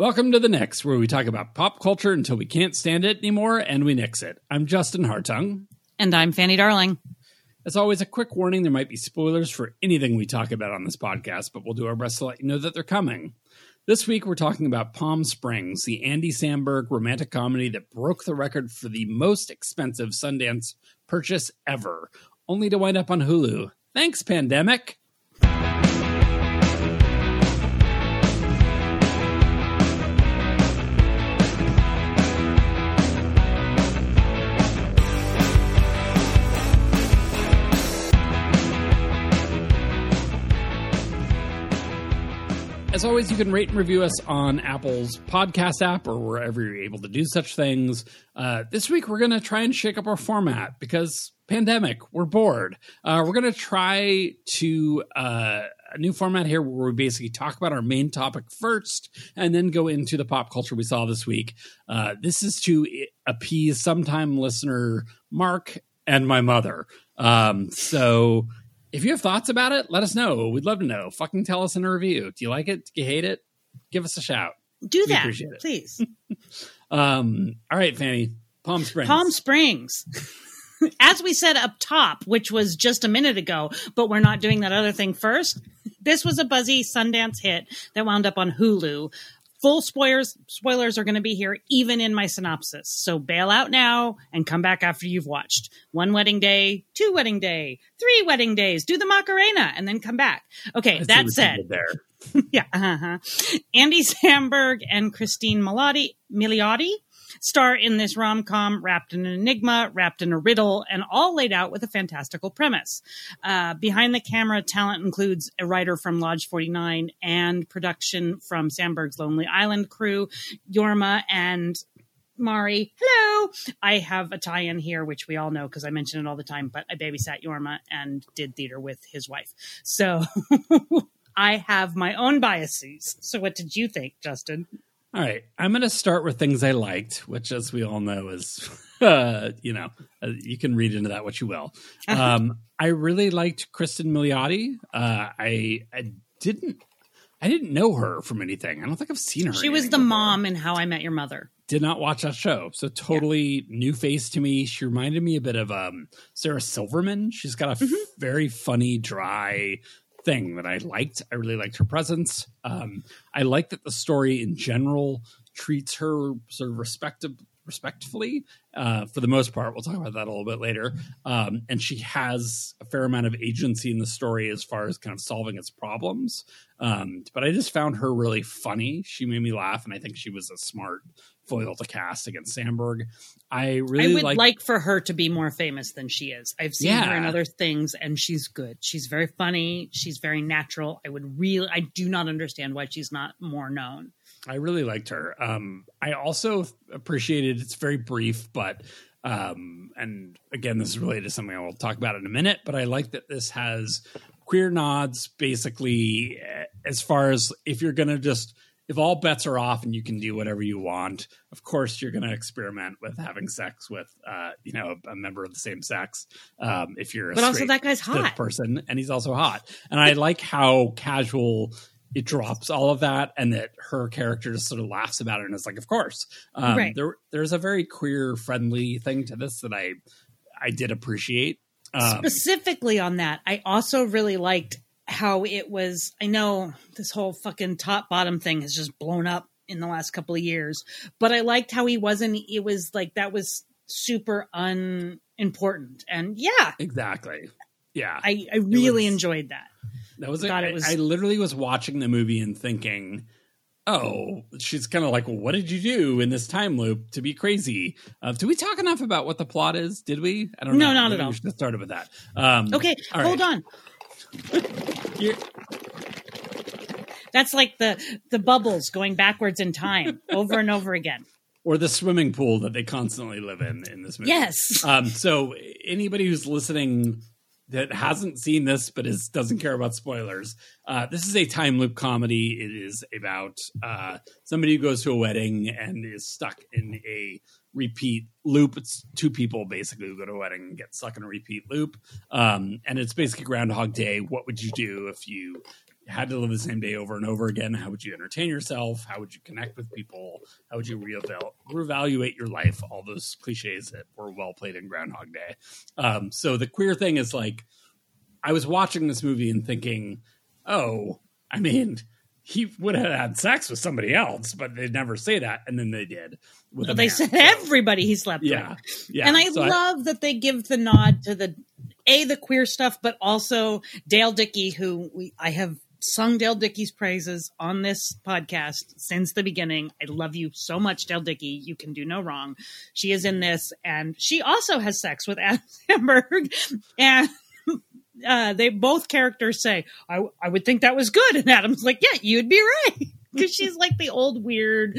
Welcome to the Nix, where we talk about pop culture until we can't stand it anymore and we nix it. I'm Justin Hartung. And I'm Fanny Darling. As always, a quick warning there might be spoilers for anything we talk about on this podcast, but we'll do our best to let you know that they're coming. This week, we're talking about Palm Springs, the Andy Samberg romantic comedy that broke the record for the most expensive Sundance purchase ever, only to wind up on Hulu. Thanks, pandemic. As always, you can rate and review us on Apple's podcast app or wherever you're able to do such things. Uh, this week, we're going to try and shake up our format because pandemic, we're bored. Uh, we're going to try to uh, a new format here where we basically talk about our main topic first and then go into the pop culture we saw this week. Uh, this is to appease sometime listener Mark and my mother. Um, so if you have thoughts about it, let us know. We'd love to know. Fucking tell us in a review. Do you like it? Do you hate it? Give us a shout. Do we that, please. um, all right, Fanny. Palm Springs. Palm Springs. As we said up top, which was just a minute ago, but we're not doing that other thing first. This was a buzzy Sundance hit that wound up on Hulu full spoilers spoilers are going to be here even in my synopsis. So bail out now and come back after you've watched. One wedding day two wedding day three wedding days do the macarena and then come back. Okay that said there. Yeah uh-huh. andy samberg and christine milioti milioti star in this rom com wrapped in an enigma, wrapped in a riddle, and all laid out with a fantastical premise. Uh, behind the camera, talent includes a writer from Lodge 49 and production from Samberg's Lonely Island crew, Jorma and Mari. Hello. I have a tie in here, which we all know because I mention it all the time, but I babysat Jorma and did theater with his wife. So I have my own biases. So what did you think, Justin? All right, I'm going to start with things I liked, which, as we all know, is uh, you know uh, you can read into that what you will. Um, I really liked Cristin Milioti. Uh, I I didn't I didn't know her from anything. I don't think I've seen her. She was the before. mom in How I Met Your Mother. Did not watch that show, so totally yeah. new face to me. She reminded me a bit of um, Sarah Silverman. She's got a mm-hmm. f- very funny, dry thing that I liked. I really liked her presence. Um, I like that the story in general treats her sort of respective, respectfully uh, for the most part. We'll talk about that a little bit later. Um, and she has a fair amount of agency in the story as far as kind of solving its problems. Um, but I just found her really funny. She made me laugh, and I think she was a smart foil to cast against samberg I really I would like, like for her to be more famous than she is. I've seen yeah. her in other things and she's good. She's very funny. She's very natural. I would really I do not understand why she's not more known. I really liked her. Um, I also appreciated it's very brief, but um, and again, this is related to something I will talk about in a minute. But I like that this has queer nods, basically, eh, as far as if you're going to just if all bets are off and you can do whatever you want, of course you're going to experiment with having sex with, uh, you know, a, a, member of the same sex. Um, if you're, a but also that guy's hot person, and he's also hot. And I like how casual it drops all of that, and that her character just sort of laughs about it, and it's like, of course, um, right. there, there's a very queer friendly thing to this that I, I did appreciate. Um, Specifically on that, I also really liked how it was i know this whole fucking top bottom thing has just blown up in the last couple of years but i liked how he wasn't it was like that was super unimportant and yeah. Exactly. Yeah. I i really was, enjoyed that that was, I, it was I literally was watching the movie and thinking oh she's kind of like well, what did you do in this time loop to be crazy uh, did we talk enough about what the plot is did we i don't know no not Maybe at all we should have started with that um, okay hold right. on that's like the the bubbles going backwards in time over and over again. Or the swimming pool that they constantly live in in this movie. Yes. Um, so anybody who's listening that hasn't seen this but is doesn't care about spoilers, uh, this is a time loop comedy. It is about uh, somebody who goes to a wedding and is stuck in a repeat loop. It's two people basically who go to a wedding and get stuck in a repeat loop. Um, and it's basically Groundhog Day. What would you do if you had to live the same day over and over again, how would you entertain yourself? How would you connect with people? How would you reeval- reevaluate your life? All those cliches that were well played in Groundhog Day. Um, so the queer thing is like, I was watching this movie and thinking, oh, I mean, he would have had sex with somebody else, but they never say that, and then they did. Well, they man. said So, everybody he slept yeah, with. yeah. And I So love that they give the nod to the a the queer stuff, but also Dale Dickey, who we I have sung Dale Dickey's praises on this podcast since the beginning. I love you so much, Dale Dickey. You can do no wrong. She is in this, and she also has sex with Adam Samberg, and. Uh, they both characters say, I, I would think that was good. And Adam's like, yeah, you'd be right. Because she's like the old, weird,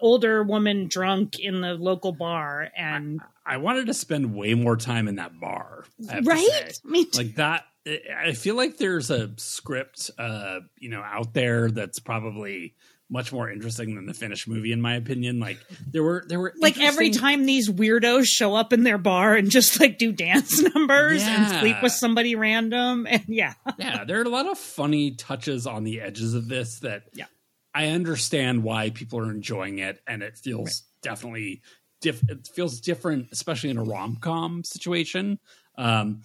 older woman drunk in the local bar. And I wanted to spend way more time in that bar. I right? Me too. Like that. I feel like there's a script, uh, you know, out there that's probably much more interesting than the finished movie, in my opinion. Like there were, there were like every time these weirdos show up in their bar and just like do dance numbers and sleep with somebody random and yeah yeah, there are a lot of funny touches on the edges of this that Yeah. I understand why people are enjoying it, and it feels definitely diff- it feels different, especially in a rom com situation. Um,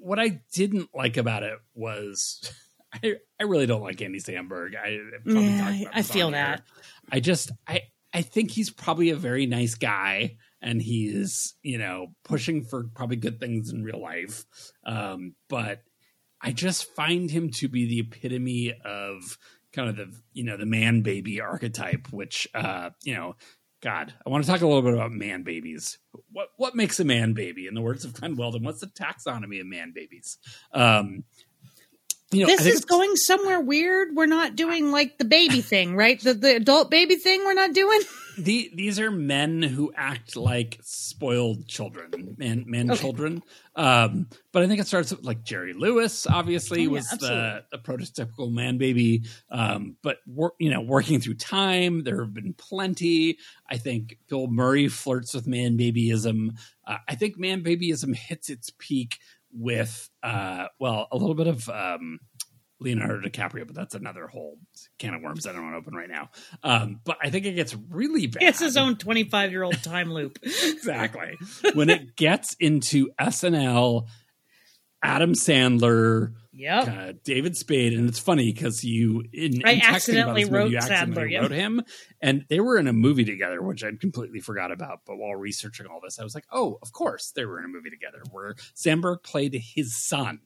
what I didn't like about it was I, I really don't like Andy Samberg. I Yeah, I- I feel that. I just I I think he's probably a very nice guy and he's, you know, pushing for probably good things in real life. Um, but I just find him to be the epitome of kind of the, you know, the man baby archetype, which uh, you know, God, I want to talk a little bit about man babies. What what makes a man baby? In the words of Glen Weldon, what's the taxonomy of man babies? Um, you know, this is going somewhere weird we're not doing like the baby thing right the, the adult baby thing we're not doing the, these are men who act like spoiled children, man, man Okay. children. Um, but I think it starts with like Jerry Lewis, obviously, Oh, yeah, was the, the prototypical man baby. Um, but wor- you know, working through time, there have been plenty. I think Bill Murray flirts with man babyism. Uh, I think man babyism hits its peak with, uh, well, a little bit of um, Leonardo DiCaprio, but that's another whole can of worms I don't want to open right now. Um, but I think it gets really bad. it's his own 25 year old time loop exactly. when it gets into SNL, Adam Sandler, yep uh, David Spade, and it's funny because you in, I in accidentally this movie, wrote you accidentally Sandler, wrote him, and they were in a movie together, which I'd completely forgot about. But while researching all this, I was like, oh, of course they were in a movie together where Samberg played his son.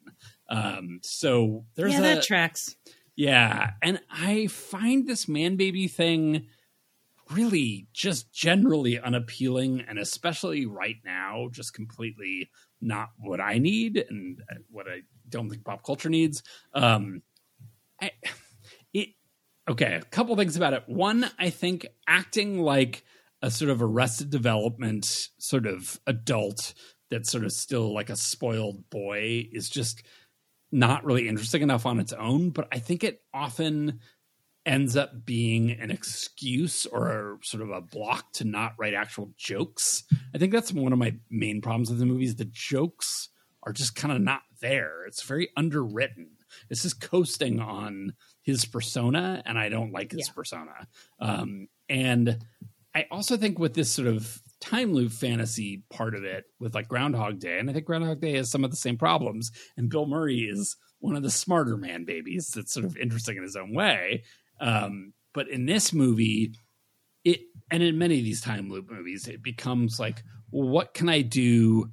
Um, so there's yeah a that tracks yeah, and I find this man baby thing really just generally unappealing, and especially right now, just completely not what I need and uh, what I don't think pop culture needs. Um, I, it okay. A couple things about it. One, I think acting like a sort of arrested development sort of adult that's sort of still like a spoiled boy is just not really interesting enough on its own, but I think it often ends up being an excuse or sort of a block to not write actual jokes. I think that's one of my main problems with the movies. The jokes are just kind of not there. It's very underwritten. It's just coasting on his persona, and I don't like his Yeah. persona. Um, and I also think with this sort of time loop fantasy part of it with like Groundhog Day, and I think Groundhog Day has some of the same problems, and Bill Murray is one of the smarter man babies that's sort of interesting in his own way. Um, but in this movie, it and in many of these time loop movies, it becomes like, well, what can I do?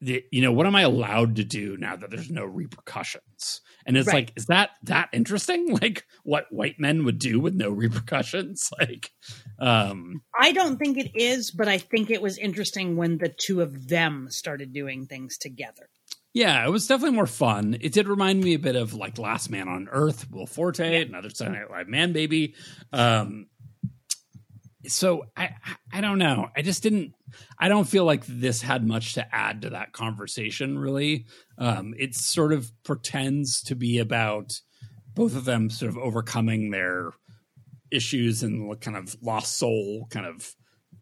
You know, what am I allowed to do now that there's no repercussions? And it's Right. like, is that that interesting? Like what white men would do with no repercussions? Like, um, I don't think it is, but I think it was interesting when the two of them started doing things together. Yeah, it was definitely more fun. It did remind me a bit of like Last Man on Earth, Will Forte, another Saturday Night Live man baby. Um, so I I don't know. I just didn't. I don't feel like this had much to add to that conversation. Really, um, it sort of pretends to be about both of them sort of overcoming their issues and kind of lost soul kind of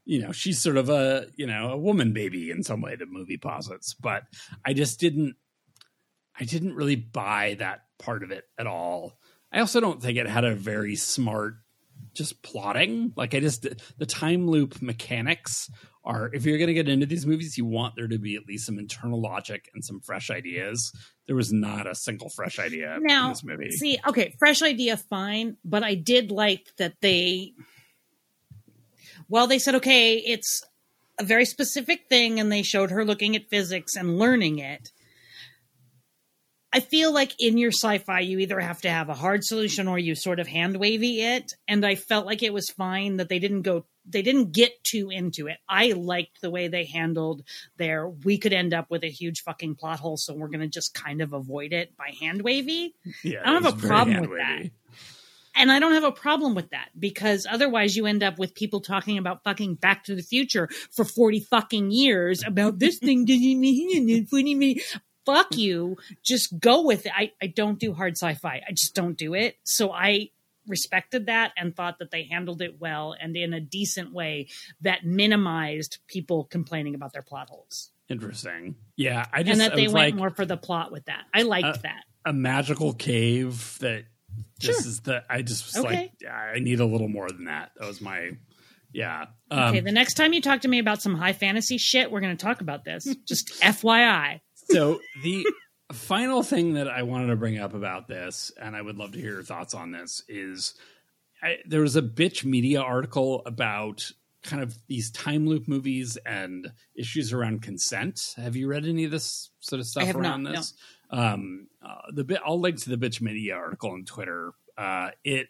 you know she's sort of a you know a woman baby in some way the movie posits but i just didn't i didn't really buy that part of it at all. I also don't think it had a very smart just plotting. Like I just the time loop mechanics are if you're going to get into these movies, you want there to be at least some internal logic and some fresh ideas. There was not a single fresh idea now, in this movie. See, okay, fresh idea, fine, but I did like that they. Well, they said, okay, it's a very specific thing, and they showed her looking at physics and learning it. I feel like in your sci-fi, you either have to have a hard solution or you sort of hand wavy it. And I felt like it was fine that they didn't go, they didn't get too into it. I liked the way they handled their, we could end up with a huge fucking plot hole. So we're going to just kind of avoid it by hand wavy. Yeah, I don't have a problem with that. And I don't have a problem with that because otherwise you end up with people talking about fucking Back to the Future for 40 fucking years about this thing doesn't mean it, 40 minutes. Fuck you. Just go with it. I, I don't do hard sci fi. I just don't do it. So I respected that and thought that they handled it well and in a decent way that minimized people complaining about their plot holes. Interesting. Yeah, I just and that they went like more for the plot with that. I liked Uh, that. a magical cave that this Sure. is the I just was Okay. like yeah, I need a little more than that. That was my yeah. Um, Okay, the next time you talk to me about some high fantasy shit, we're going to talk about this. Just FYI. So the final thing that I wanted to bring up about this, and I would love to hear your thoughts on this, is I, there was a bitch media article about kind of these time loop movies and issues around consent. Have you read any of this sort of stuff have not, around no. this? Um, uh, the bit I'll link to the bitch media article on Twitter. Uh, it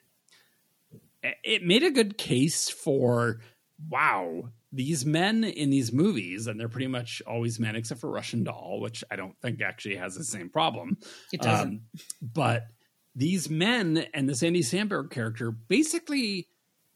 it made a good case for wow these men in these movies and they're pretty much always men except for russian doll which i don't think actually has the same problem It doesn't. Um, but these men and this andy samberg character basically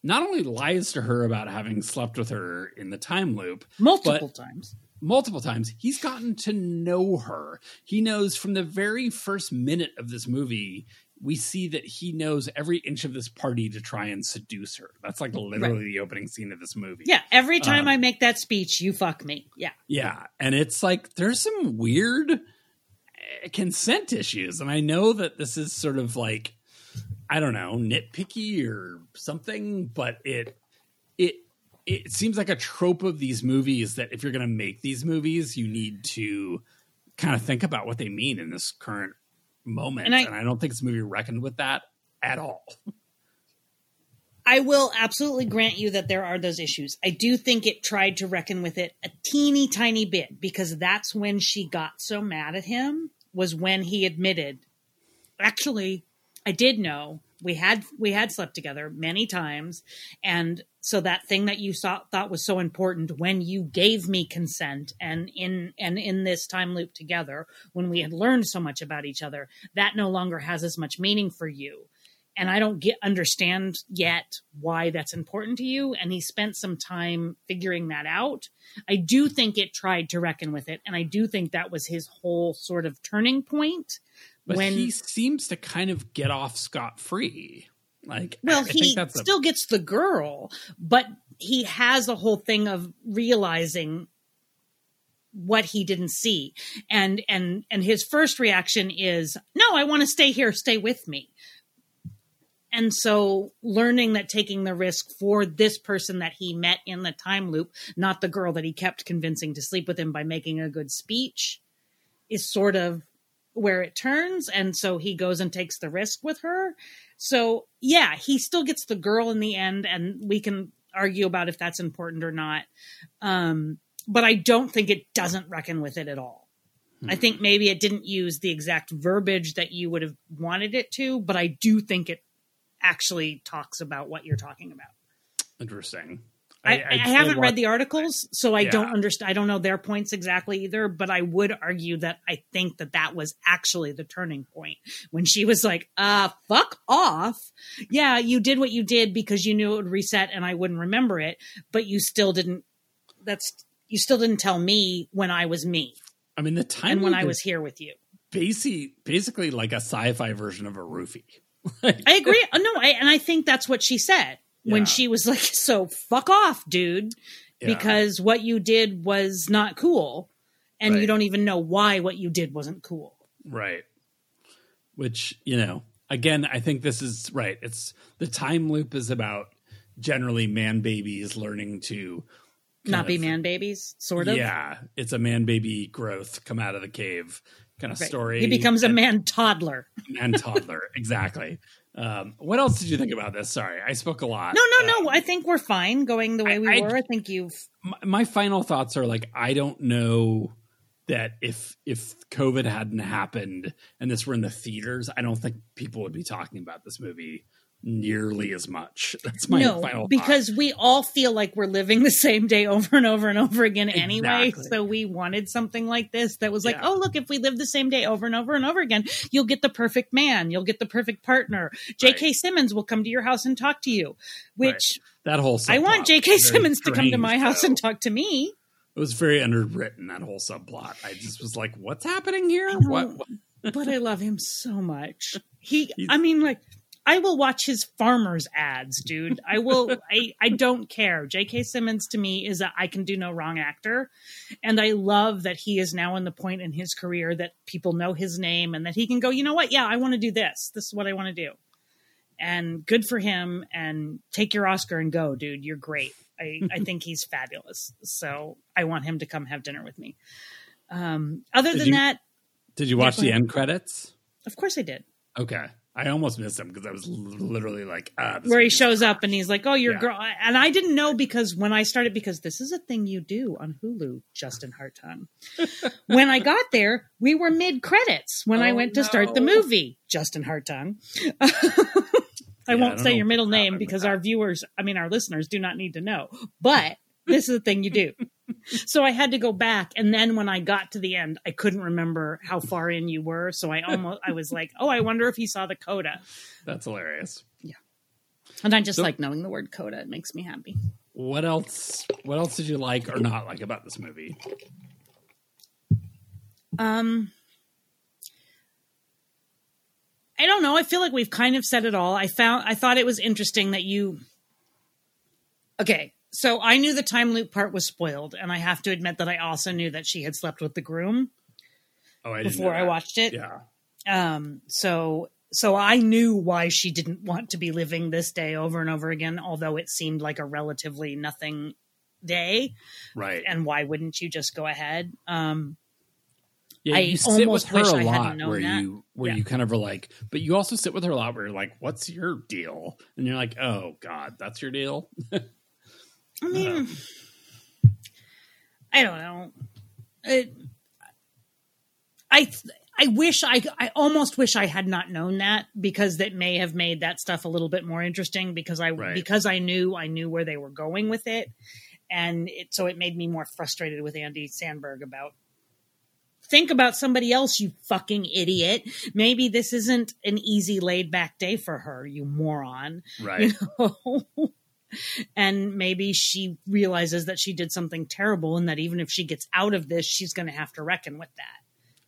not only lies to her about having slept with her in the time loop Multiple times. multiple times. He's gotten to know her. He knows from the very first minute of this movie, we see that he knows every inch of this party to try and seduce her. That's like literally the opening scene of this movie. Yeah, every time Um, I make that speech, you fuck me. Yeah. Yeah. And it's like there's some weird eh, consent issues. And I know that this is sort of like, I don't know, nitpicky or something, but it, it, it seems like a trope of these movies that if you're going to make these movies, you need to kind of think about what they mean in this current moment. And And I- I, don't think this movie reckoned with that at all. I will absolutely grant you that there are those issues. I do think it tried to reckon with it a teeny tiny bit because that's when she got so mad at him was when he admitted, actually, I did know we had we had slept together many times and so that thing that you saw, thought was so important when you gave me consent and in and in this time loop together when we had learned so much about each other that no longer has as much meaning for you and I don't get understand yet why that's important to you. And he spent some time figuring that out. I do think it tried to reckon with it, and I do think that was his whole sort of turning point. But when he seems to kind of get off scot free. Like, well, I, I he think that's a- still gets the girl, but he has a whole thing of realizing what he didn't see and and and his first reaction is no i want to stay here stay with me and so learning that taking the risk for this person that he met in the time loop not the girl that he kept convincing to sleep with him by making a good speech is sort of where it turns and so he goes and takes the risk with her. So yeah he still gets the girl in the end and we can argue about if that's important or not. Um but i don't think it doesn't reckon with it at all. I think maybe it didn't use the exact verbiage that you would have wanted it to but i do think it actually talks about what you're talking about. Interesting. I, I, I'd haven't read the articles, so I Yeah. don't understand. I don't know their points exactly either, but I would argue that I think that that was actually the turning point when she was like, "Uh, fuck off." Yeah, you did what you did because you knew it would reset and I wouldn't remember it, but you still didn't. That's you still didn't tell me when I was me I mean, the time and when I was here with you. basically basically like a sci-fi version of a roofie. I agree. Uh, No, I, and I think that's what she said when she was like, "So fuck off, dude," Yeah. because what you did was not cool, and Right. you don't even know why what you did wasn't cool. Right. which you know, again, I think this is right. It's the time loop is about generally man babies learning to Not be of- man babies, sort of. Yeah, it's a man baby growth come out of the cave kind of Right. story. He becomes a and, man toddler. man toddler. exactly. Um, what else did you think about this? Sorry, I spoke a lot. No, no, Um, no. I think we're fine going the way I- we I- were. I think you've. my, my final thoughts are like I don't know that if if COVID hadn't happened and this were in the theaters, I don't think people would be talking about this movie nearly as much. That's my no, final thought. because we all feel like we're living the same day over and over and over again anyway. Exactly. So we wanted something like this that was like, Yeah. oh, look, if we live the same day over and over and over again, you'll get the perfect man, you'll get the perfect partner. J.K. Right. Simmons will come to your house and talk to you, which that whole I want J.K. Simmons to come to my house though. and talk to me. It was very underwritten that whole subplot. I just was like, "What's happening here? What?" what? but I love him so much. He, He's- I mean, like, I will watch his farmers ads, dude. I will. I, I don't care. J.K. Simmons to me is a I can do no wrong actor, and I love that he is now in the point in his career that people know his name and that he can go. You know what? Yeah, I want to do this. This is what I want to do, and good for him. And take your Oscar and go, dude. You're great. I, I think he's fabulous. So I want him to come have dinner with me. Um, other Did than you- that, Did you watch the end credits? of course I did. Okay, I almost missed him because I was literally like, ah, where he shows up and he's like, "Oh, you're Yeah. girl," and I didn't know because when I started, because this is a thing you do on Hulu, Justin Hartung. when I got there, we were mid credits when I Oh, went to start the movie, Justin Hartung. I Yeah, I won't don't say your middle name because our viewers, I mean, our listeners do not need to know, but this is a thing you do. So I had to go back, and then when I got to the end, I couldn't remember how far in you were. So I almost, I was like, "Oh, I wonder if he saw the coda." That's hilarious. Yeah. And I just So- like knowing the word coda; it makes me happy. What else? What else did you like or not like about this movie? Um, I don't know. I feel like we've kind of said it all. I found I thought it was interesting that you. Okay, so I knew the time loop part was spoiled, and I have to admit that I also knew that she had slept with the groom Oh, I before I watched it. Yeah, Um, so so I knew why she didn't want to be living this day over and over again, although it seemed like a relatively nothing day. right. And why wouldn't you just go ahead? Um, Yeah, I you sit with her a lot where that. you where Yeah. you kind of are like, but you also sit with her a lot where you're like, "What's your deal?" And you're like, "Oh God, that's your deal." I mean, uh-huh. I don't know. It, I I wish I I almost wish I had not known that because that may have made that stuff a little bit more interesting because I Right. because I knew I knew where they were going with it, and it so it made me more frustrated with Andy Samberg about. Think about somebody else, you fucking idiot. Maybe this isn't an easy laid back day for her, you moron right. know? And maybe she realizes that she did something terrible and that even if she gets out of this she's going to have to reckon with that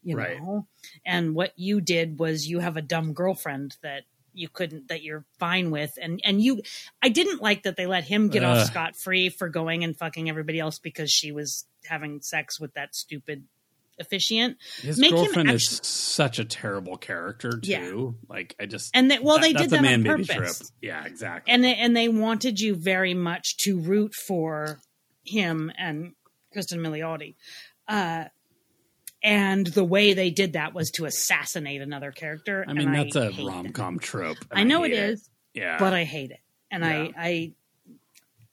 you Right. know? And what you did was you have a dumb girlfriend that you couldn't that you're fine with. And and you i didn't like that they let him get off scot free for going and fucking everybody else because she was having sex with that stupid officiant His Make him girlfriend is such a terrible character too. Yeah. Like I just and that well they that's did that on purpose trip. Yeah, exactly. and they, and they wanted you very much to root for him and Cristin Milioti. Uh, and the way they did that was to assassinate another character. I mean, that's a rom com trope. I know it hate is, Yeah, but I hate it. And I, I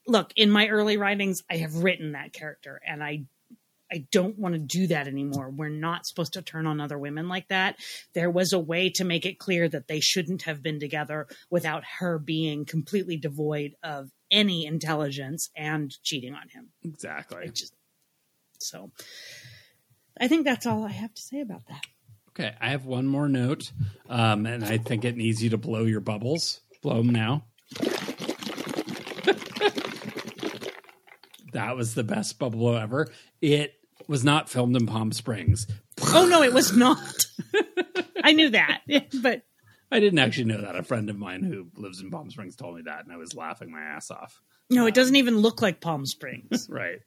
look in my early writings, I have written that character, and I, I don't want to do that anymore. We're not supposed to turn on other women like that. There was a way to make it clear that they shouldn't have been together without her being completely devoid of any intelligence and cheating on him. exactly. Just so. I think that's all I have to say about that. Okay, I have one more note, um, and I think it needs you to blow your bubbles. Blow them now. That was the best bubble blow ever. It was not filmed in Palm Springs. Oh no, it was not. I knew that, but I didn't actually know that. A friend of mine who lives in Palm Springs told me that, and I was laughing my ass off. no, it doesn't even look like Palm Springs. Right.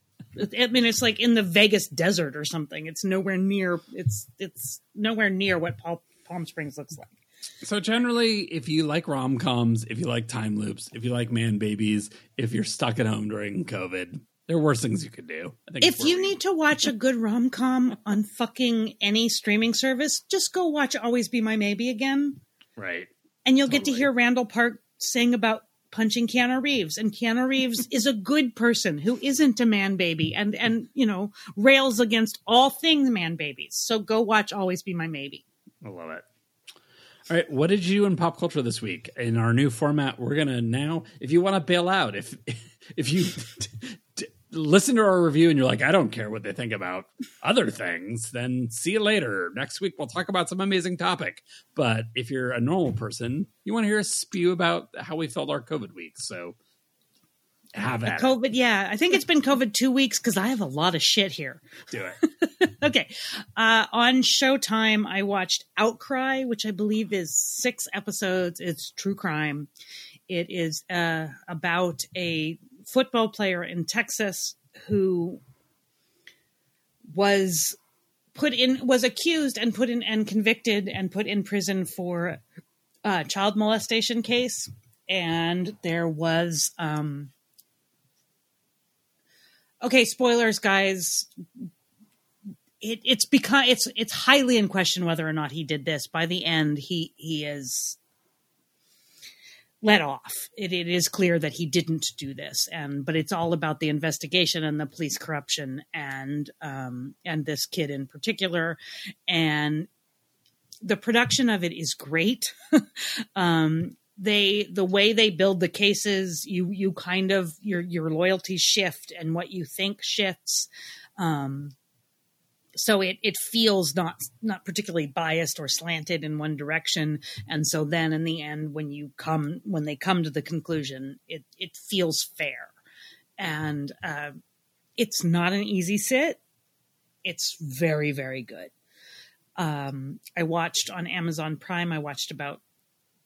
I mean, it's like in the Vegas desert or something. It's nowhere near. It's it's nowhere near what Palm, Palm Springs looks like. So generally, if you like rom coms, if you like time loops, if you like man babies, if you're stuck at home during COVID, there are worse things you could do. I think if you need to watch a good rom com on fucking any streaming service, just go watch Always Be My Maybe again. Right. And you'll totally. get to hear Randall Park sing about punching Keanu Reeves. And Keanu Reeves is a good person who isn't a man baby and, and, you know, rails against all things man babies. So go watch Always Be My Maybe. I love it. All right, what did you do in pop culture this week? In our new format, we're gonna now, if you want to bail out, if if you listen to our review and you're like, I don't care what they think about other things, then see you later. Next week, we'll talk about some amazing topic. But if you're a normal person, you want to hear us spew about how we felt our COVID week. So have at COVID, it. yeah. I think it's been COVID two weeks because I have a lot of shit here. Do it. okay. Uh, on Showtime, I watched Outcry, which I believe is six episodes. It's true crime. It is uh, about a football player in Texas who was put in was accused and put in and convicted and put in prison for a child molestation case. And there was um okay spoilers guys. It, it's because it's it's highly in question whether or not he did this. By the end he he is let off. It, it is clear that he didn't do this, and but it's all about the investigation and the police corruption and um, and this kid in particular, and the production of it is great. um, they the way they build the cases, you you kind of your your loyalties shift and what you think shifts. Um, so it it feels not not particularly biased or slanted in one direction. And so then in the end when you come when they come to the conclusion it it feels fair. And uh, it's not an easy sit. It's very very good. Um, i watched on amazon prime i watched about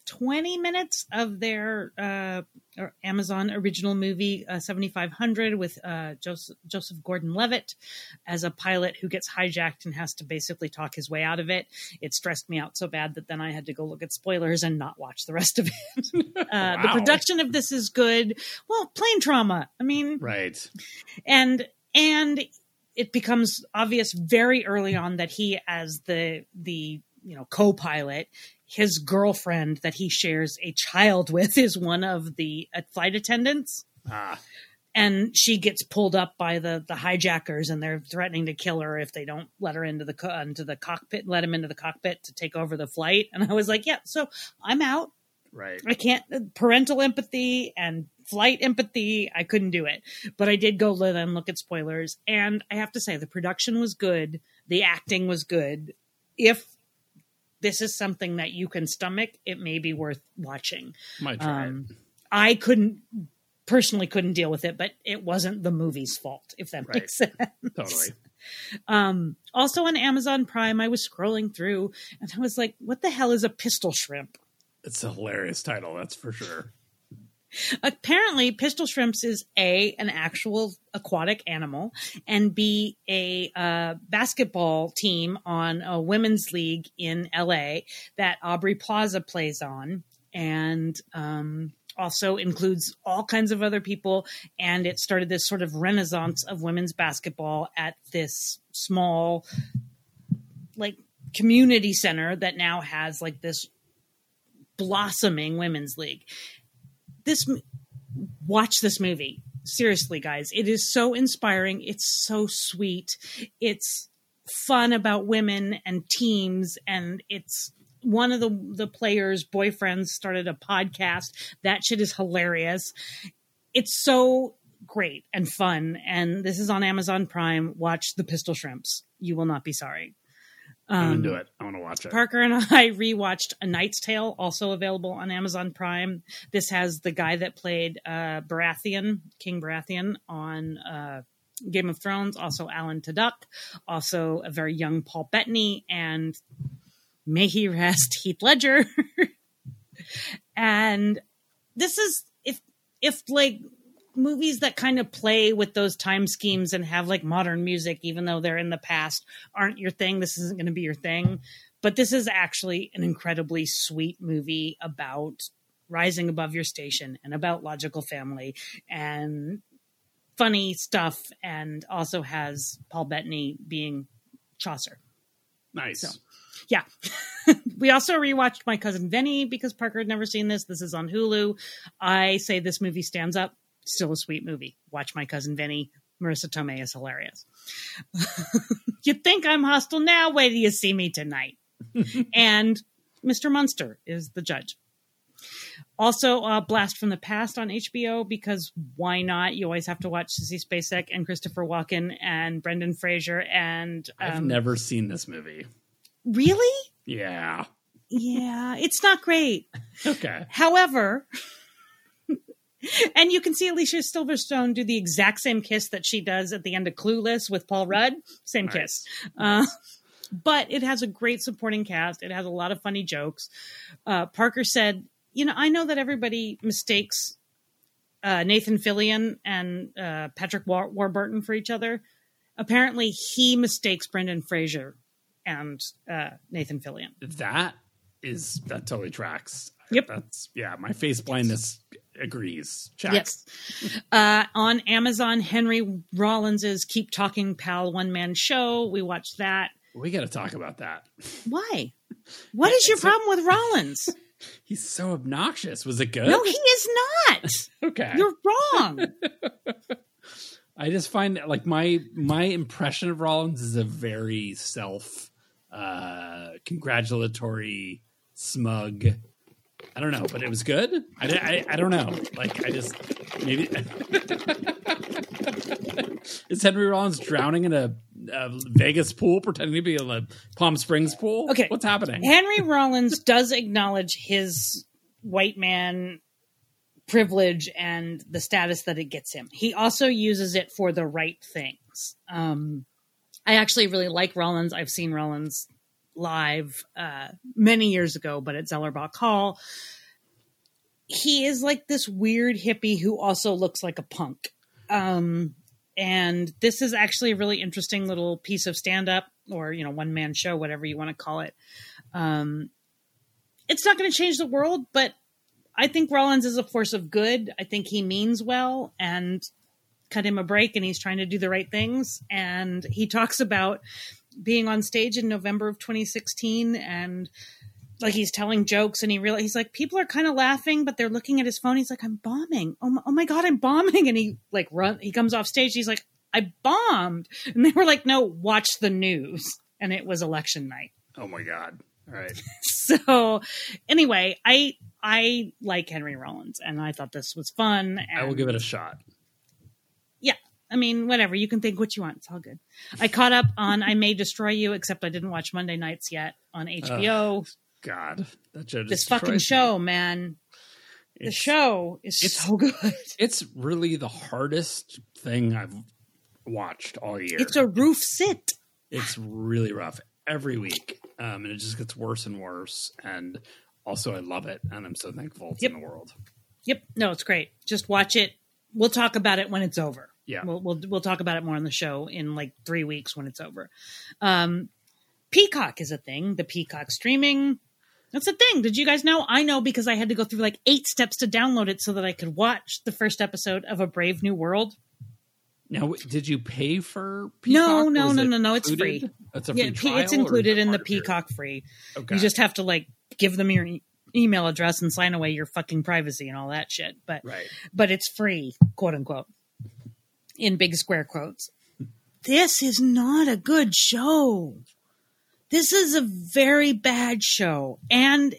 20 minutes of their uh, Amazon original movie uh, 7500 with uh, Joseph, Joseph Gordon Levitt as a pilot who gets hijacked and has to basically talk his way out of it. It stressed me out so bad that then I had to go look at spoilers and not watch the rest of it. wow. Uh, the production of this is good. Well, plane trauma. I mean, right. And, and, it becomes obvious very early on that he, as the the you know co-pilot his girlfriend that he shares a child with is one of the uh, flight attendants. Ah. And she gets pulled up by the the hijackers, and they're threatening to kill her if they don't let her into the co- into the cockpit, let him into the cockpit to take over the flight. And I was like, yeah, so I'm out. Right. I can't uh, parental empathy and flight empathy. I couldn't do it, but I did go live and look at spoilers, and I have to say the production was good, the acting was good. If this is something that you can stomach, it may be worth watching. Might try um. I couldn't personally couldn't deal with it, but it wasn't the movie's fault, if that right. makes sense. Totally. Um, also on Amazon Prime, I was scrolling through and I was like, what the hell is a pistol shrimp? It's a hilarious title, that's for sure. Apparently, pistol shrimps is a an actual aquatic animal, and b a uh, basketball team on a women's league in L.A. that Aubrey Plaza plays on, and um, also includes all kinds of other people. And it started this sort of renaissance of women's basketball at this small, like community center that now has like this blossoming women's league this watch this movie. Seriously guys it is so inspiring. It's so sweet. It's fun about women and teams and it's one of the the players boyfriends started a podcast. That shit is hilarious. It's so great and fun and this is on amazon prime. Watch the pistol shrimps. You will not be sorry um, I'm into it. I want to watch it. Parker and I rewatched A Knight's Tale, also available on Amazon Prime. This has the guy that played uh, Baratheon, King Baratheon, on uh, Game of Thrones. Also Alan Tudyk. Also a very young Paul Bettany, and may he rest Heath Ledger. and this is if if like movies that kind of play with those time schemes and have like modern music, even though they're in the past, aren't your thing. This isn't going to be your thing. but this is actually an incredibly sweet movie about rising above your station and about logical family and funny stuff and also has Paul Bettany being Chaucer. Nice. So, yeah. we also rewatched My Cousin Vinny because Parker had never seen this. This is on Hulu. I say this movie stands up. Still a sweet movie. Watch My Cousin Vinny. Marisa Tomei is hilarious. you think I'm hostile now? Wait till you see me tonight. and Mr. Munster is the judge. Also, uh, Blast from the Past on HBO because why not? You always have to watch Sissy Spacek and Christopher Walken and Brendan Fraser and um, I've never seen this movie. really, Yeah. yeah, it's not great. Okay. However, and you can see Alicia Silverstone do the exact same kiss that she does at the end of Clueless with Paul Rudd. Same Nice. kiss. Uh, but it has a great supporting cast. It has a lot of funny jokes. Uh, Parker said, You know, I know that everybody mistakes uh, Nathan Fillion and uh, Patrick War- Warburton for each other. Apparently, he mistakes Brendan Fraser and uh, Nathan Fillion. That is that totally tracks. Yep. That's yeah, my face blindness agrees. Check. Yes. Uh, on Amazon, Henry Rollins's Keep Talking Pal one man show. We watched that. We got to talk about that. Why? What is your problem with Rollins? He's so obnoxious. Was it good? No, he is not. okay. You're wrong. I just find that, like my my impression of Rollins is a very self uh congratulatory smug I don't know, but it was good. I, I, I don't know. Like I just maybe is Henry Rollins drowning in a, a Vegas pool pretending to be in a Palm Springs pool? Okay. what's happening? Henry Rollins does acknowledge his white man privilege and the status that it gets him. He also uses it for the right things. Um, I actually really like Rollins. I've seen Rollins live uh, many years ago, but at Zellerbach Hall. He is like this weird hippie who also looks like a punk. Um, and this is actually a really interesting little piece of stand up or, you know, one man show, whatever you want to call it. Um, it's not going to change the world, but I think Rollins is a force of good. I think he means well and cut him a break and he's trying to do the right things. And he talks about being on stage in November of 2016 and like he's telling jokes and he really he's like people are kind of laughing but they're looking at his phone. He's like i'm bombing. Oh my, oh my god i'm bombing and he like run he comes off stage. He's like i bombed. And they were like no watch the news. And it was election night. Oh my god! All right, so anyway i i like henry rollins and i thought this was fun and I will give it a shot. I mean whatever you can think what you want it's all good i caught up on i may destroy you except i didn't watch monday nights yet on hbo God, that show this fucking me. show man the It's- show is it's- so good It's really the hardest thing I've watched all year. it's a roof sit it's really rough every week, um, and it just gets worse and worse. And also, I love it, and I'm so thankful it's Yep. in the world. Yep. No, it's great. Just watch it. We'll talk about it when it's over. Yeah. We'll we'll we'll talk about it more on the show in like three weeks when it's over. Um, Peacock is a thing. The Peacock streaming. That's a thing. Did you guys know? I know because I had to go through like eight steps to download it so that I could watch the first episode of A Brave New World. Now, did you pay for? No, Peacock? no, Was no, no, no, it's included? free. It's a Yeah, free P- trial. it's included in the of your- Peacock free. Okay. You just have to like give them your email address and sign away your fucking privacy and all that shit. But right. but it's free, quote unquote, in big square quotes. This is not a good show. This is a very bad show. And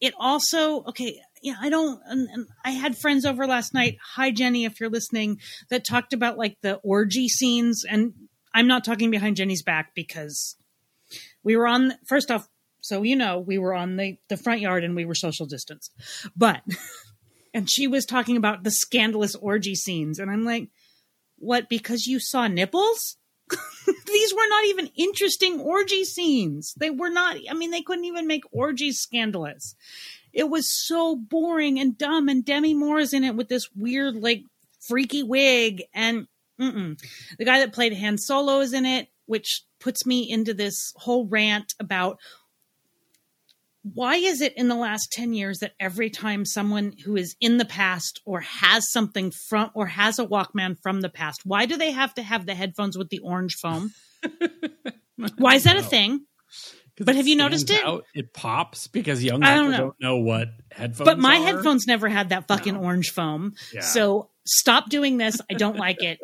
it also, okay, yeah, I don't, and, and I had friends over last night. Hi, Jenny, if you're listening, that talked about like the orgy scenes. And I'm not talking behind Jenny's back because we were on, first off, so you know, we were on the, the front yard and we were social distanced. But and she was talking about the scandalous orgy scenes and i'm like what because you saw nipples? These were not even interesting orgy scenes. They were not i mean they couldn't even make orgies scandalous. It was so boring and dumb and demi moore is in it with this weird like freaky wig and mm-mm. the guy that played han solo is in it which puts me into this whole rant about why is it in the last 10 years that every time someone who is in the past or has something from or has a walkman from the past why do they have to have the headphones with the orange foam why is that a thing? But have you noticed it? out, it pops because young I don't know. don't know what headphones. but my are. headphones never had that fucking No. orange foam Yeah. so stop doing this i don't like it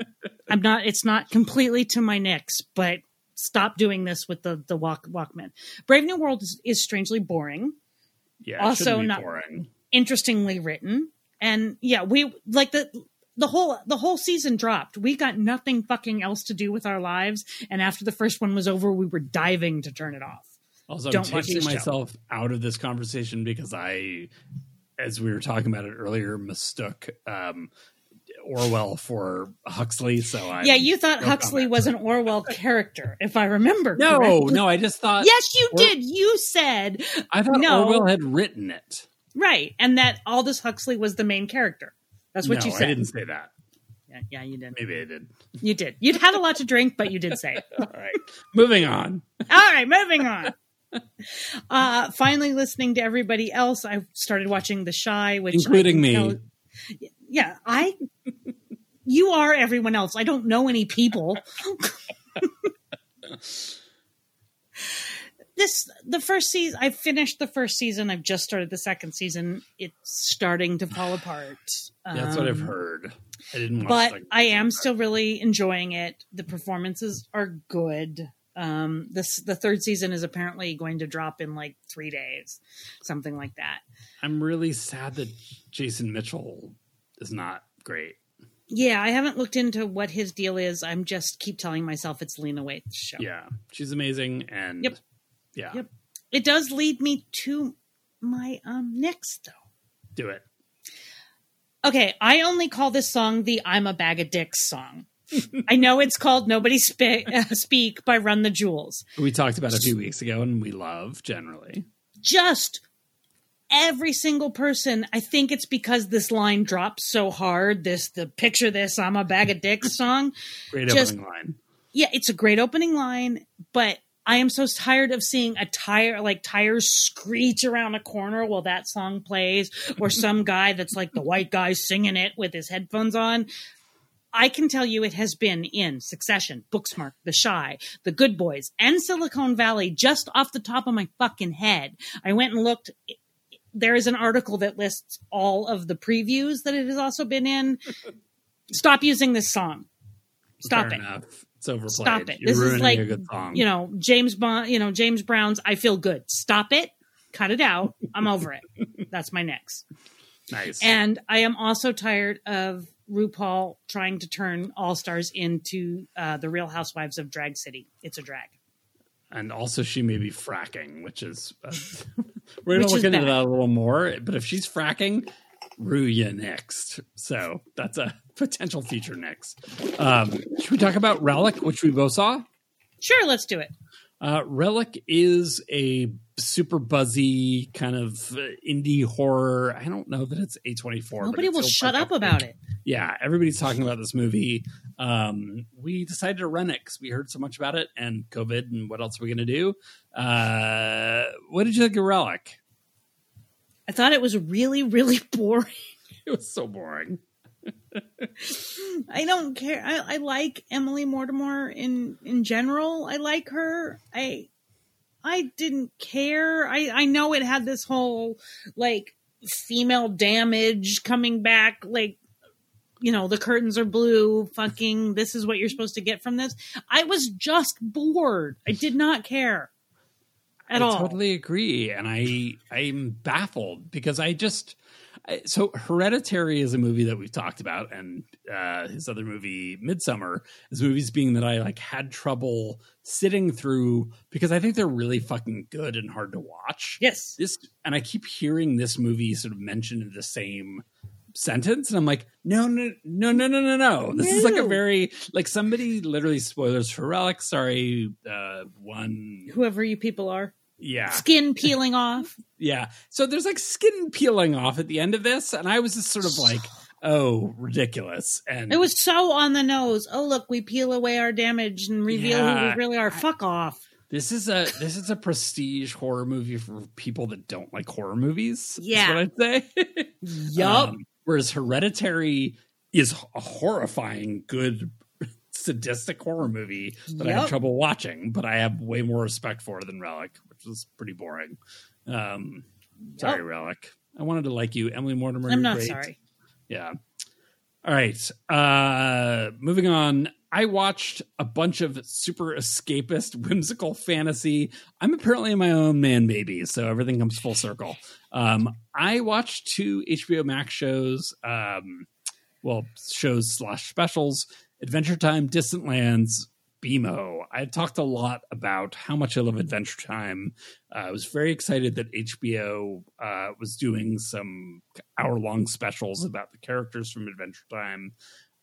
i'm not it's not completely to my nicks but stop doing this with the the walk walkman. Brave new world is, is strangely boring. Yeah, also not- boring. interestingly written. And yeah we like the the whole the whole season dropped. We got nothing fucking else to do with our lives. And after the first one was over we were diving to turn it off. Also, Don't I'm taking this show. myself out of this conversation because I, as we were talking about it earlier, mistook um, Orwell for Huxley. So I yeah you thought huxley was an orwell character if i remember no, correctly. no. I just thought yes you Or- did you said I thought no. Orwell had written it. right and that aldous huxley was the main character that's what no, you said I didn't say that. Yeah, yeah you did Maybe I did. you did you'd had a lot to drink but you did say it All right, moving on. All right, moving on. Uh, finally, listening to everybody else, I started watching The Chi, which Including me. know- yeah, I. You are everyone else. I don't know any people. this the first season. I finished the first season. I've just started the second season. It's starting to fall apart. That's what I've Um, heard. I didn't watch. but I am still really enjoying it. The performances are good. Um, this the third season is apparently going to drop in like three days, something like that. I'm really sad that Jason Mitchell is not great. Yeah, I haven't looked into what his deal is. I'm just keep telling myself it's Lena Waithe's show. Yeah, she's amazing, and Yep. yeah, Yep. It does lead me to my um next though. do it. Okay, I only call this song the "I'm a Bag of Dicks" song. I know it's called "Nobody Spe- uh, Speak" by Run the Jewels. We talked about it a few weeks ago, and we love generally. just every single person i think it's because this line drops so hard this the picture this i'm a bag of dicks song Great Just- opening line. yeah it's a great opening line but i am so tired of seeing a tire like tires screech around a corner while that song plays or some guy that's like the white guy singing it with his headphones on I can tell you it has been in Succession, Booksmart, The Chi, The Good Boys, and Silicon Valley just off the top of my fucking head. I went and looked. There is an article that lists all of the previews that it has also been in. Stop using this song. Stop Fair it. Enough. It's overplayed. Stop it. You're This is like, a good song. You know, James Bond, you know, James Brown's I Feel Good. Stop it. Cut it out. I'm over it. That's my next. nice. And I am also tired of RuPaul trying to turn All Stars into uh, the Real Housewives of Drag City. It's a drag. And also she may be fracking, which is uh, we're gonna Which look into bad. that a little more. But if she's fracking, Rue ya next. So that's a potential feature next. Um, should we talk about Relic, which we both saw? Sure, let's do it. Uh, Relic is a super buzzy kind of uh, indie horror. I don't know that it's A24. Nobody will shut up about it. Yeah, everybody's talking about this movie. Um, we decided to run it because we heard so much about it and COVID and what else are we going to do? Uh, what did you think of Relic? I thought it was really, really boring. It was so boring. I don't care. I, I like Emily Mortimer in in general. I like her. I I didn't care. I I know it had this whole like female damage coming back. Like you know the curtains are blue. Fucking this is what you're supposed to get from this. I was just bored. I did not care at I all. I totally agree, and I I'm baffled because I just so Hereditary is a movie that we've talked about, and uh, his other movie Midsommar is movies being that I like had trouble sitting through because I think they're really fucking good and hard to watch. yes. This and I keep hearing this movie sort of mentioned in the same sentence and I'm like no no no no no no no this is like a very like somebody literally spoilers for relic sorry uh one Whoever you people are, yeah skin peeling off. yeah. So there's like skin peeling off at the end of this, and I was just sort of like, oh, ridiculous. And It was so on the nose. Oh, look, we peel away our damage and reveal who Yeah. we really are. Fuck off. This is a this is a prestige horror movie for people that don't like horror movies. Yeah. what I'd say. Yup. Um, whereas Hereditary is a horrifying, good, sadistic horror movie that I have trouble watching, but I have way more respect for than Relic, was pretty boring. Um, sorry, Yup. Relic. I wanted to like you, Emily Mortimer. I'm not great. sorry. Yeah. All right. Uh moving on. I watched a bunch of super escapist, whimsical fantasy. I'm apparently my own man baby, so everything comes full circle. Um I watched two HBO Max shows, um well, shows slash specials, Adventure Time, Distant Lands, BMO. I talked a lot about how much I love Adventure Time. Uh, I was very excited that HBO uh, was doing some hour long specials about the characters from Adventure Time.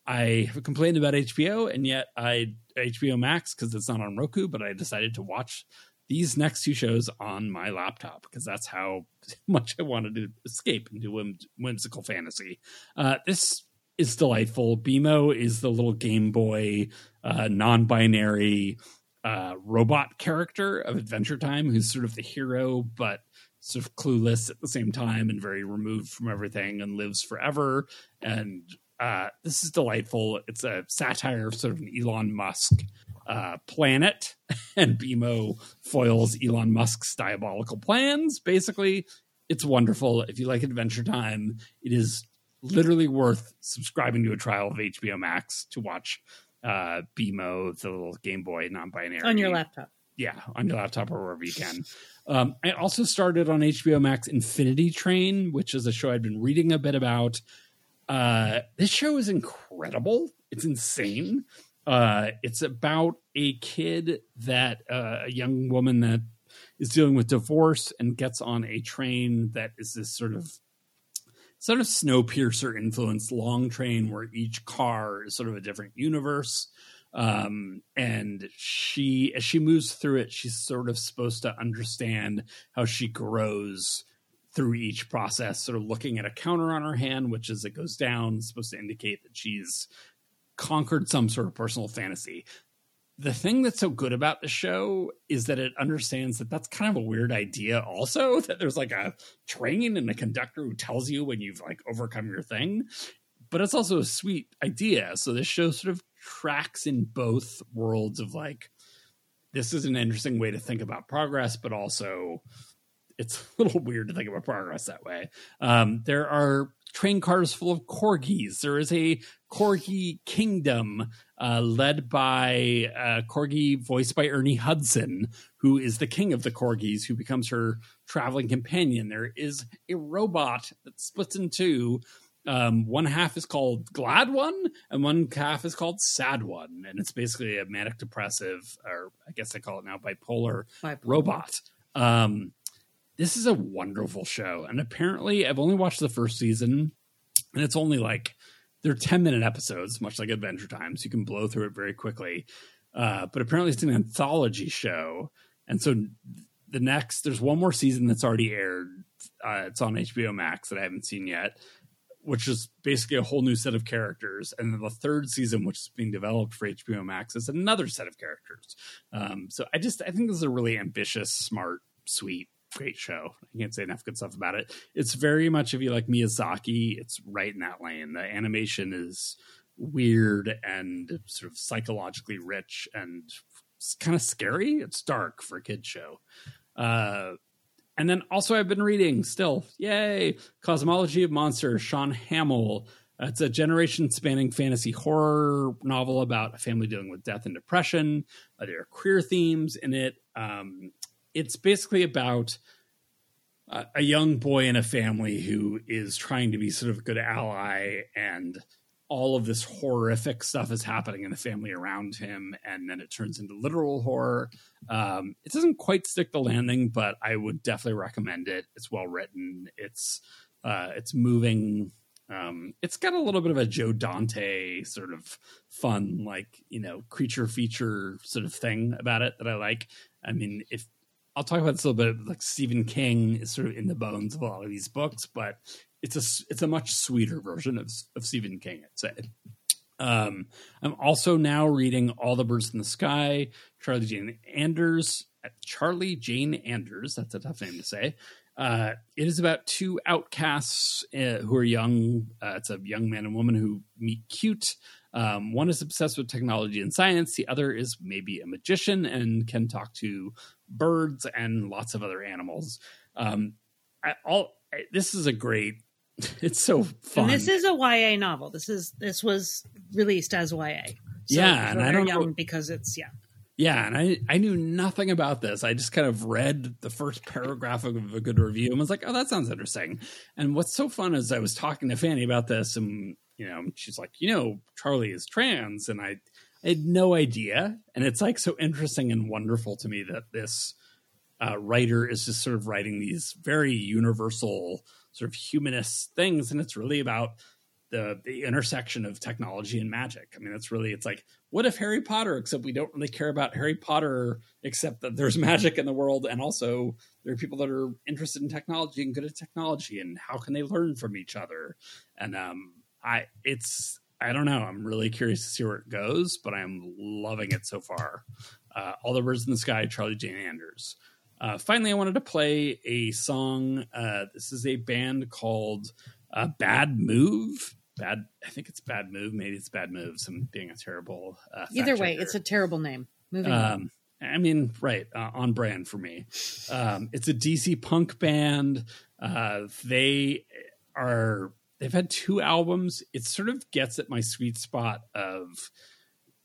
I complained about HBO, and yet I HBO Max because it's not on Roku, but I decided to watch these next two shows on my laptop because that's how much I wanted to escape into whim- whimsical fantasy. Uh, this is delightful. BMO is the little Game Boy uh, non-binary uh, robot character of Adventure Time, who's sort of the hero, but sort of clueless at the same time and very removed from everything and lives forever. And uh, this is delightful. It's a satire of sort of an Elon Musk uh, planet, and BMO foils Elon Musk's diabolical plans. Basically, it's wonderful. If you like Adventure Time, it is literally worth subscribing to a trial of HBO Max to watch uh BMO, the little Game Boy non-binary On your laptop. yeah, on your laptop or wherever you can. Um, I also started on HBO Max Infinity Train, which is a show I'd been reading a bit about. Uh, this show is incredible. It's insane. Uh, it's about a kid that uh, a young woman that is dealing with divorce and gets on a train that is this sort of sort of Snowpiercer influenced long train where each car is sort of a different universe. Um and she as she moves through it she's sort of supposed to understand how she grows through each process sort of looking at a counter on her hand which as it goes down supposed to indicate that she's conquered some sort of personal fantasy the thing that's so good about the show is that it understands that that's kind of a weird idea also that there's like a train and a conductor who tells you when you've like overcome your thing. But it's also a sweet idea. So this show sort of tracks in both worlds of like this is an interesting way to think about progress but also it's a little weird to think about progress that way. Um, there are train cars full of corgis. There is a corgi kingdom uh, led by uh, corgi voiced by ernie hudson who is the king of the corgis who becomes her traveling companion. There is a robot that splits in two. Um, one half is called glad one and one half is called sad one. And it's basically a manic depressive or i guess i call it now bipolar. robot. Um, this is a wonderful show. And apparently i've only watched the first season and it's only like they're 10 minute episodes much like adventure time so you can blow through it very quickly uh, but apparently it's an anthology show and so the next there's one more season that's already aired uh, it's on hbo max that i haven't seen yet which is basically a whole new set of characters. And then the third season, which is being developed for HBO Max, is another set of characters. Um, so I just I think this is a really ambitious, smart, sweet, great show. I can't say enough good stuff about it. It's very much if you like Miyazaki, it's right in that lane. The animation is weird and sort of psychologically rich and it's kind of scary. It's dark for a kid show. Uh, and then also, I've been reading still, yay, Cosmology of Monsters, Shaun Hamill. It's a generation spanning fantasy horror novel about a family dealing with death and depression. Uh, there are queer themes in it. Um, it's basically about a, a young boy in a family who is trying to be sort of a good ally and all of this horrific stuff is happening in the family around him and then it turns into literal horror. Um, it doesn't quite stick the landing but i would definitely recommend it. It's well written. It's uh, it's moving um, it's got a little bit of a joe dante sort of fun like you know creature feature sort of thing about it that i like. I mean if I'll talk about this a little bit. Like Stephen King is sort of in the bones of a lot of these books, but it's a it's a much sweeter version of of Stephen King. I'd say. Um, I'm also now reading All the Birds in the Sky, Charlie Jane Anders Charlie Jane Anders. That's a tough name to say. Uh, it is about two outcasts uh, who are young. Uh, it's a young man and woman who meet cute. Um, one is obsessed with technology and science. The other is maybe a magician and can talk to birds and lots of other animals. Um, I, all this is a great. It's so fun. And this is a YA novel. This is this was released as YA. So yeah, and I don't know because it's yeah. Yeah, and I I knew nothing about this. I just kind of read the first paragraph of a good review and was like, "Oh, that sounds interesting." And what's so fun is I was talking to Fanny about this, and you know, she's like, "You know, Charlie is trans," and I, I had no idea. And it's like so interesting and wonderful to me that this uh, writer is just sort of writing these very universal sort of humanist things, and it's really about the the intersection of technology and magic. I mean, it's really it's like what if Harry Potter? Except we don't really care about Harry Potter, except that there's magic in the world, and also there are people that are interested in technology and good at technology, and how can they learn from each other? And um, I it's I don't know. I'm really curious to see where it goes, but I'm loving it so far. Uh, All the Birds in the Sky, Charlie Jane Anders. Uh, finally, I wanted to play a song. Uh, this is a band called uh, Bad Move bad. I think it's bad move. Maybe it's bad moves. I'm being a terrible. Uh, Either way, it's a terrible name. Moving um, on. I mean, right uh, on brand for me. Um, it's a DC punk band. Uh, they are. They've had two albums. It sort of gets at my sweet spot of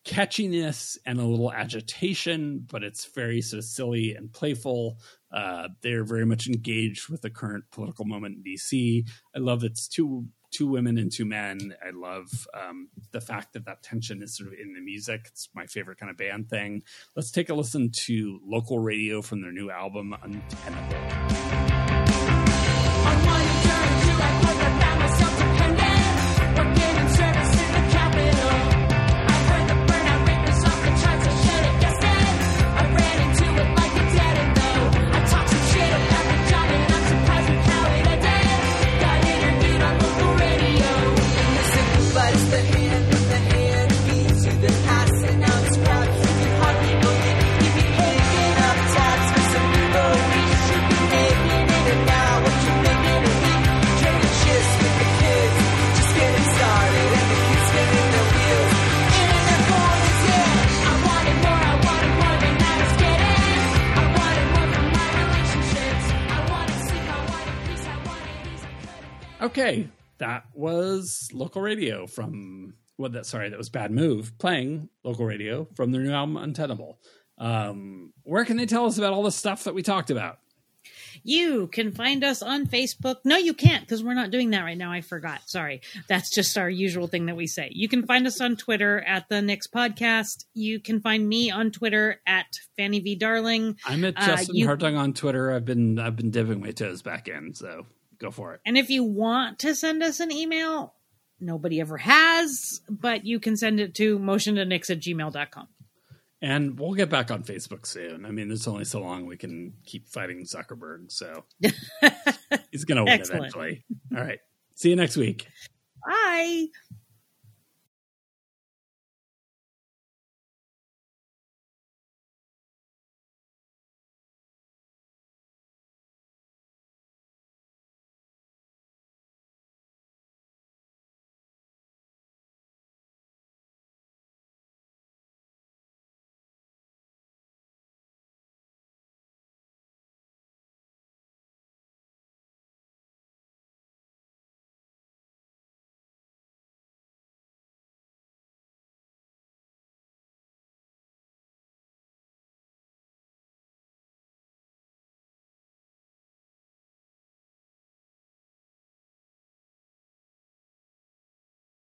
catchiness and a little agitation, but it's very sort of silly and playful. Uh, they're very much engaged with the current political moment in DC. I love it's two two women and two men. I love um, the fact that that tension is sort of in the music. It's my favorite kind of band thing. Let's take a listen to local radio from their new album, Untenable. Okay, that was local radio from what that sorry, that was Bad Move playing local radio from their new album Untenable. Um, where can they tell us about all the stuff that we talked about? You can find us on Facebook. No, you can't because we're not doing that right now. I forgot. Sorry. That's just our usual thing that we say. You can find us on Twitter at the Nix Podcast. You can find me on Twitter at Fanny V Darling. I'm at Justin uh, you, Hartung on Twitter. I've been I've been dipping my toes back in, so go for it. And if you want to send us an email, nobody ever has, but you can send it to motion to nix at gmail.com. And we'll get back on Facebook soon. I mean, there's only so long we can keep fighting Zuckerberg, so he's going to win eventually. All right. See you next week. Bye.